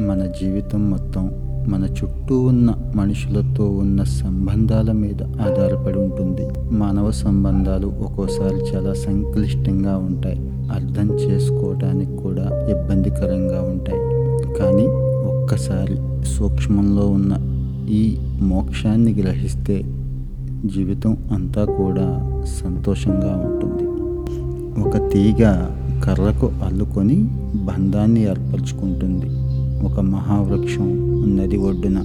మన జీవితం మొత్తం మన చుట్టూ ఉన్న మనుషులతో ఉన్న సంబంధాల మీద ఆధారపడి ఉంటుంది. మానవ సంబంధాలు ఒక్కోసారి చాలా సంక్లిష్టంగా ఉంటాయి. అర్థం చేసుకోవడానికి కూడా ఇబ్బందికరంగా ఉంటాయి. కానీ ఒక్కసారి సూక్ష్మంలో ఉన్న ఈ మోక్షాన్ని గ్రహిస్తే జీవితం అంతా కూడా సంతోషంగా ఉంటుంది. ఒక తీగ కర్రకు అల్లుకొని బంధాన్ని ఏర్పరచుకుంటుంది. ఒక మహావృక్షం నది ఒడ్డున.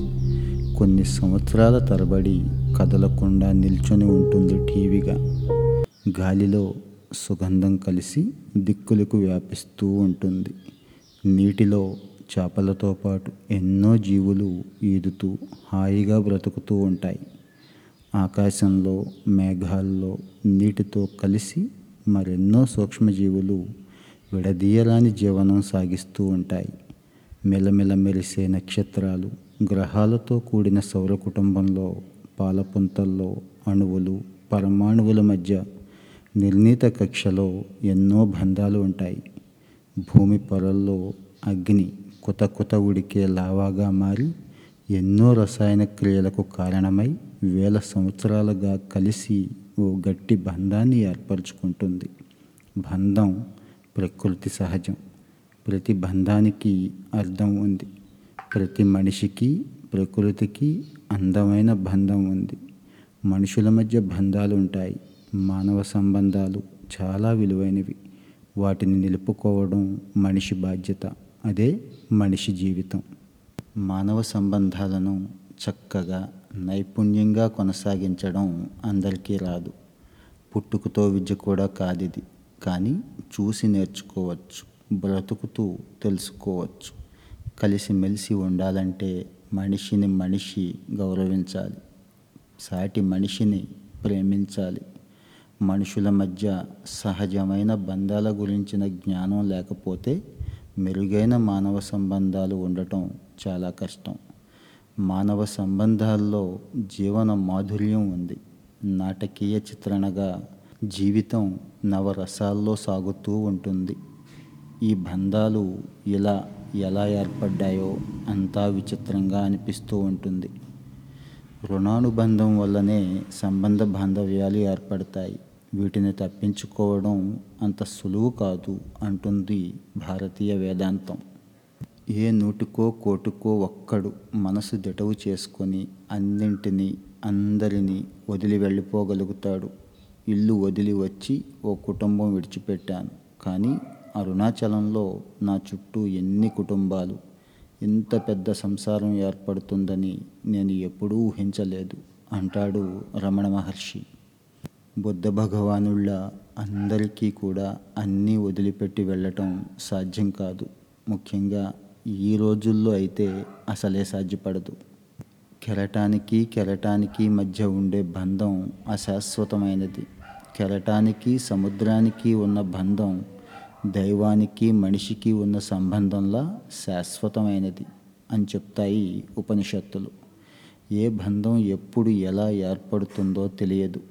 కొన్ని సంవత్సరాల తరబడి కదలకుండా నిల్చొని ఉంటుంది టీవీగా. గాలిలో సుగంధం కలిసి దిక్కులకు వ్యాపిస్తూ ఉంటుంది. నీటిలో చేపలతో పాటు ఎన్నో జీవులు ఈదుతూ హాయిగా బ్రతుకుతూ ఉంటాయి. ఆకాశంలో మేఘాల్లో నీటితో కలిసి మరెన్నో సూక్ష్మజీవులు విడదీయరాని జీవనం సాగిస్తూ ఉంటాయి. మెలమెల మెరిసే నక్షత్రాలు గ్రహాలతో కూడిన సౌర కుటుంబంలో పాలపుంతల్లో అణువులు పరమాణువుల మధ్య నిర్ణీత కక్షలో ఎన్నో బంధాలు ఉంటాయి. భూమి పొరల్లో అగ్ని కుత కుత ఉడికే లావాగా మారి ఎన్నో రసాయన క్రియలకు కారణమై వేల సంవత్సరాలుగా కలిసి ఓ గట్టి బంధాన్ని ఏర్పరచుకుంటుంది. బంధం ప్రకృతి సహజం. ప్రతి బంధానికి అర్థం ఉంది. ప్రతి మనిషికి ప్రకృతికి అందమైన బంధం ఉంది. మనుషుల మధ్య బంధాలు ఉంటాయి మానవ సంబంధాలు చాలా విలువైనవి. వాటిని నిలుపుకోవడం మనిషి బాధ్యత అదే మనిషి జీవితం. మానవ సంబంధాలను చక్కగా నైపుణ్యంగా కొనసాగించడం అందరికీ రాదు. పుట్టుకతో విద్య కూడా కాదిది. కానీ చూసి నేర్చుకోవచ్చు. బ్రతుకుతూ తెలుసుకోవచ్చు. కలిసిమెలిసి ఉండాలంటే మనిషిని మనిషి గౌరవించాలి. సాటి మనిషిని ప్రేమించాలి. మనుషుల మధ్య సహజమైన బంధాల గురించిన జ్ఞానం లేకపోతే మెరుగైన మానవ సంబంధాలు ఉండటం చాలా కష్టం. మానవ సంబంధాల్లో జీవన మాధుర్యం ఉంది. నాటకీయ చిత్రణగా జీవితం నవరసాల్లో సాగుతూ ఉంటుంది. ఈ బంధాలు ఇలా ఎలా ఏర్పడ్డాయో అంతా విచిత్రంగా అనిపిస్తూ ఉంటుంది. రుణానుబంధం వల్లనే సంబంధ బాంధవ్యాలు ఏర్పడతాయి. వీటిని తప్పించుకోవడం అంత సులువు కాదు అంటుంది భారతీయ వేదాంతం. ఏ నూటికో కోటుకో ఒక్కడు మనసు దిటవు చేసుకొని అన్నింటినీ అందరినీ వదిలి వెళ్ళిపోగలుగుతాడు. ఇల్లు వదిలి వచ్చి ఓ కుటుంబం విడిచిపెట్టాను. కానీ అరుణాచలంలో నా చుట్టూ ఎన్ని కుటుంబాలు ఇంత పెద్ద సంసారం ఏర్పడుతుందని నేను ఎప్పుడూ ఊహించలేదు అంటాడు రమణ మహర్షి. బుద్ధ భగవానుళ్ళ అందరికీ కూడా అన్నీ వదిలిపెట్టి వెళ్ళటం సాధ్యం కాదు. ముఖ్యంగా ఈ రోజుల్లో అయితే అసలే సాధ్యపడదు. కెరటానికి కెరటానికి మధ్య ఉండే బంధం అశాశ్వతమైనది. కెరటానికి సముద్రానికి ఉన్న బంధం దైవానికి మనిషికి ఉన్న సంబంధంలా శాశ్వతమైనది అని చెప్తాయి ఉపనిషత్తులు. ఏ బంధం ఎప్పుడు ఎలా ఏర్పడుతుందో తెలియదు.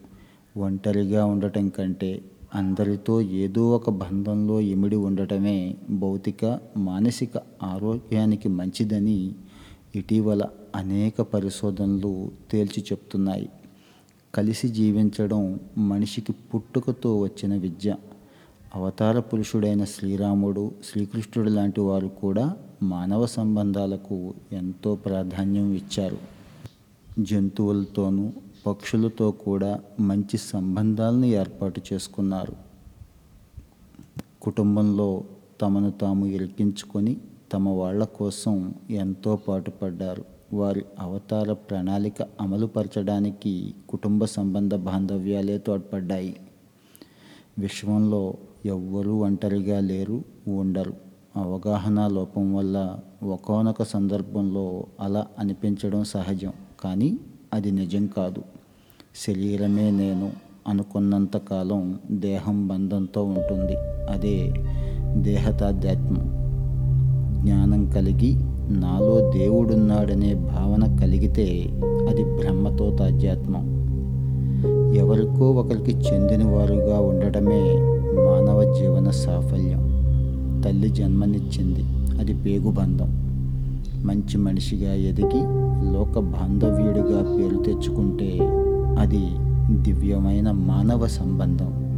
ఒంటరిగా ఉండటం కంటే అందరితో ఏదో ఒక బంధంలో ఇమిడి ఉండటమే భౌతిక మానసిక ఆరోగ్యానికి మంచిదని ఇటీవల అనేక పరిశోధనలు తేల్చి చెప్తున్నాయి. కలిసి జీవించడం మనిషికి పుట్టుకతో వచ్చిన విద్య. అవతార పురుషుడైన శ్రీరాముడు శ్రీకృష్ణుడు లాంటి వారు కూడా మానవ సంబంధాలకు ఎంతో ప్రాధాన్యం ఇచ్చారు. జంతువులతోనూ పక్షులతో కూడా మంచి సంబంధాలను ఏర్పాటు చేసుకున్నారు. కుటుంబంలో తమను తాము ఇరికించుకొని తమ వాళ్ళ కోసం ఎంతో పాటుపడ్డారు. వారి అవతార ప్రణాళిక అమలుపరచడానికి కుటుంబ సంబంధ బాంధవ్యాలే తోడ్పడ్డాయి. విశ్వంలో ఎవ్వరూ ఒంటరిగా లేరు ఉండరు. అవగాహన లోపం వల్ల ఒకనొక సందర్భంలో అలా అనిపించడం సహజం కానీ అది నిజం కాదు. శరీరమే నేను అనుకున్నంతకాలం దేహం బంధంతో ఉంటుంది. అదే దేహతాధ్యాత్మం జ్ఞానం కలిగి నాలో దేవుడున్నాడనే భావన కలిగితే అది బ్రహ్మతో తాధ్యాత్మం ఎవరికో ఒకరికి చెందినవారుగా ఉండటమే మానవ జీవన సాఫల్యం. తల్లి జన్మనిచ్చింది. అది పేగుబంధం మంచి మనిషిగా ఎదిగి లోక బాంధవ్యుడిగా పేరు తెచ్చుకుంటే అది దివ్యమైన మానవ సంబంధం.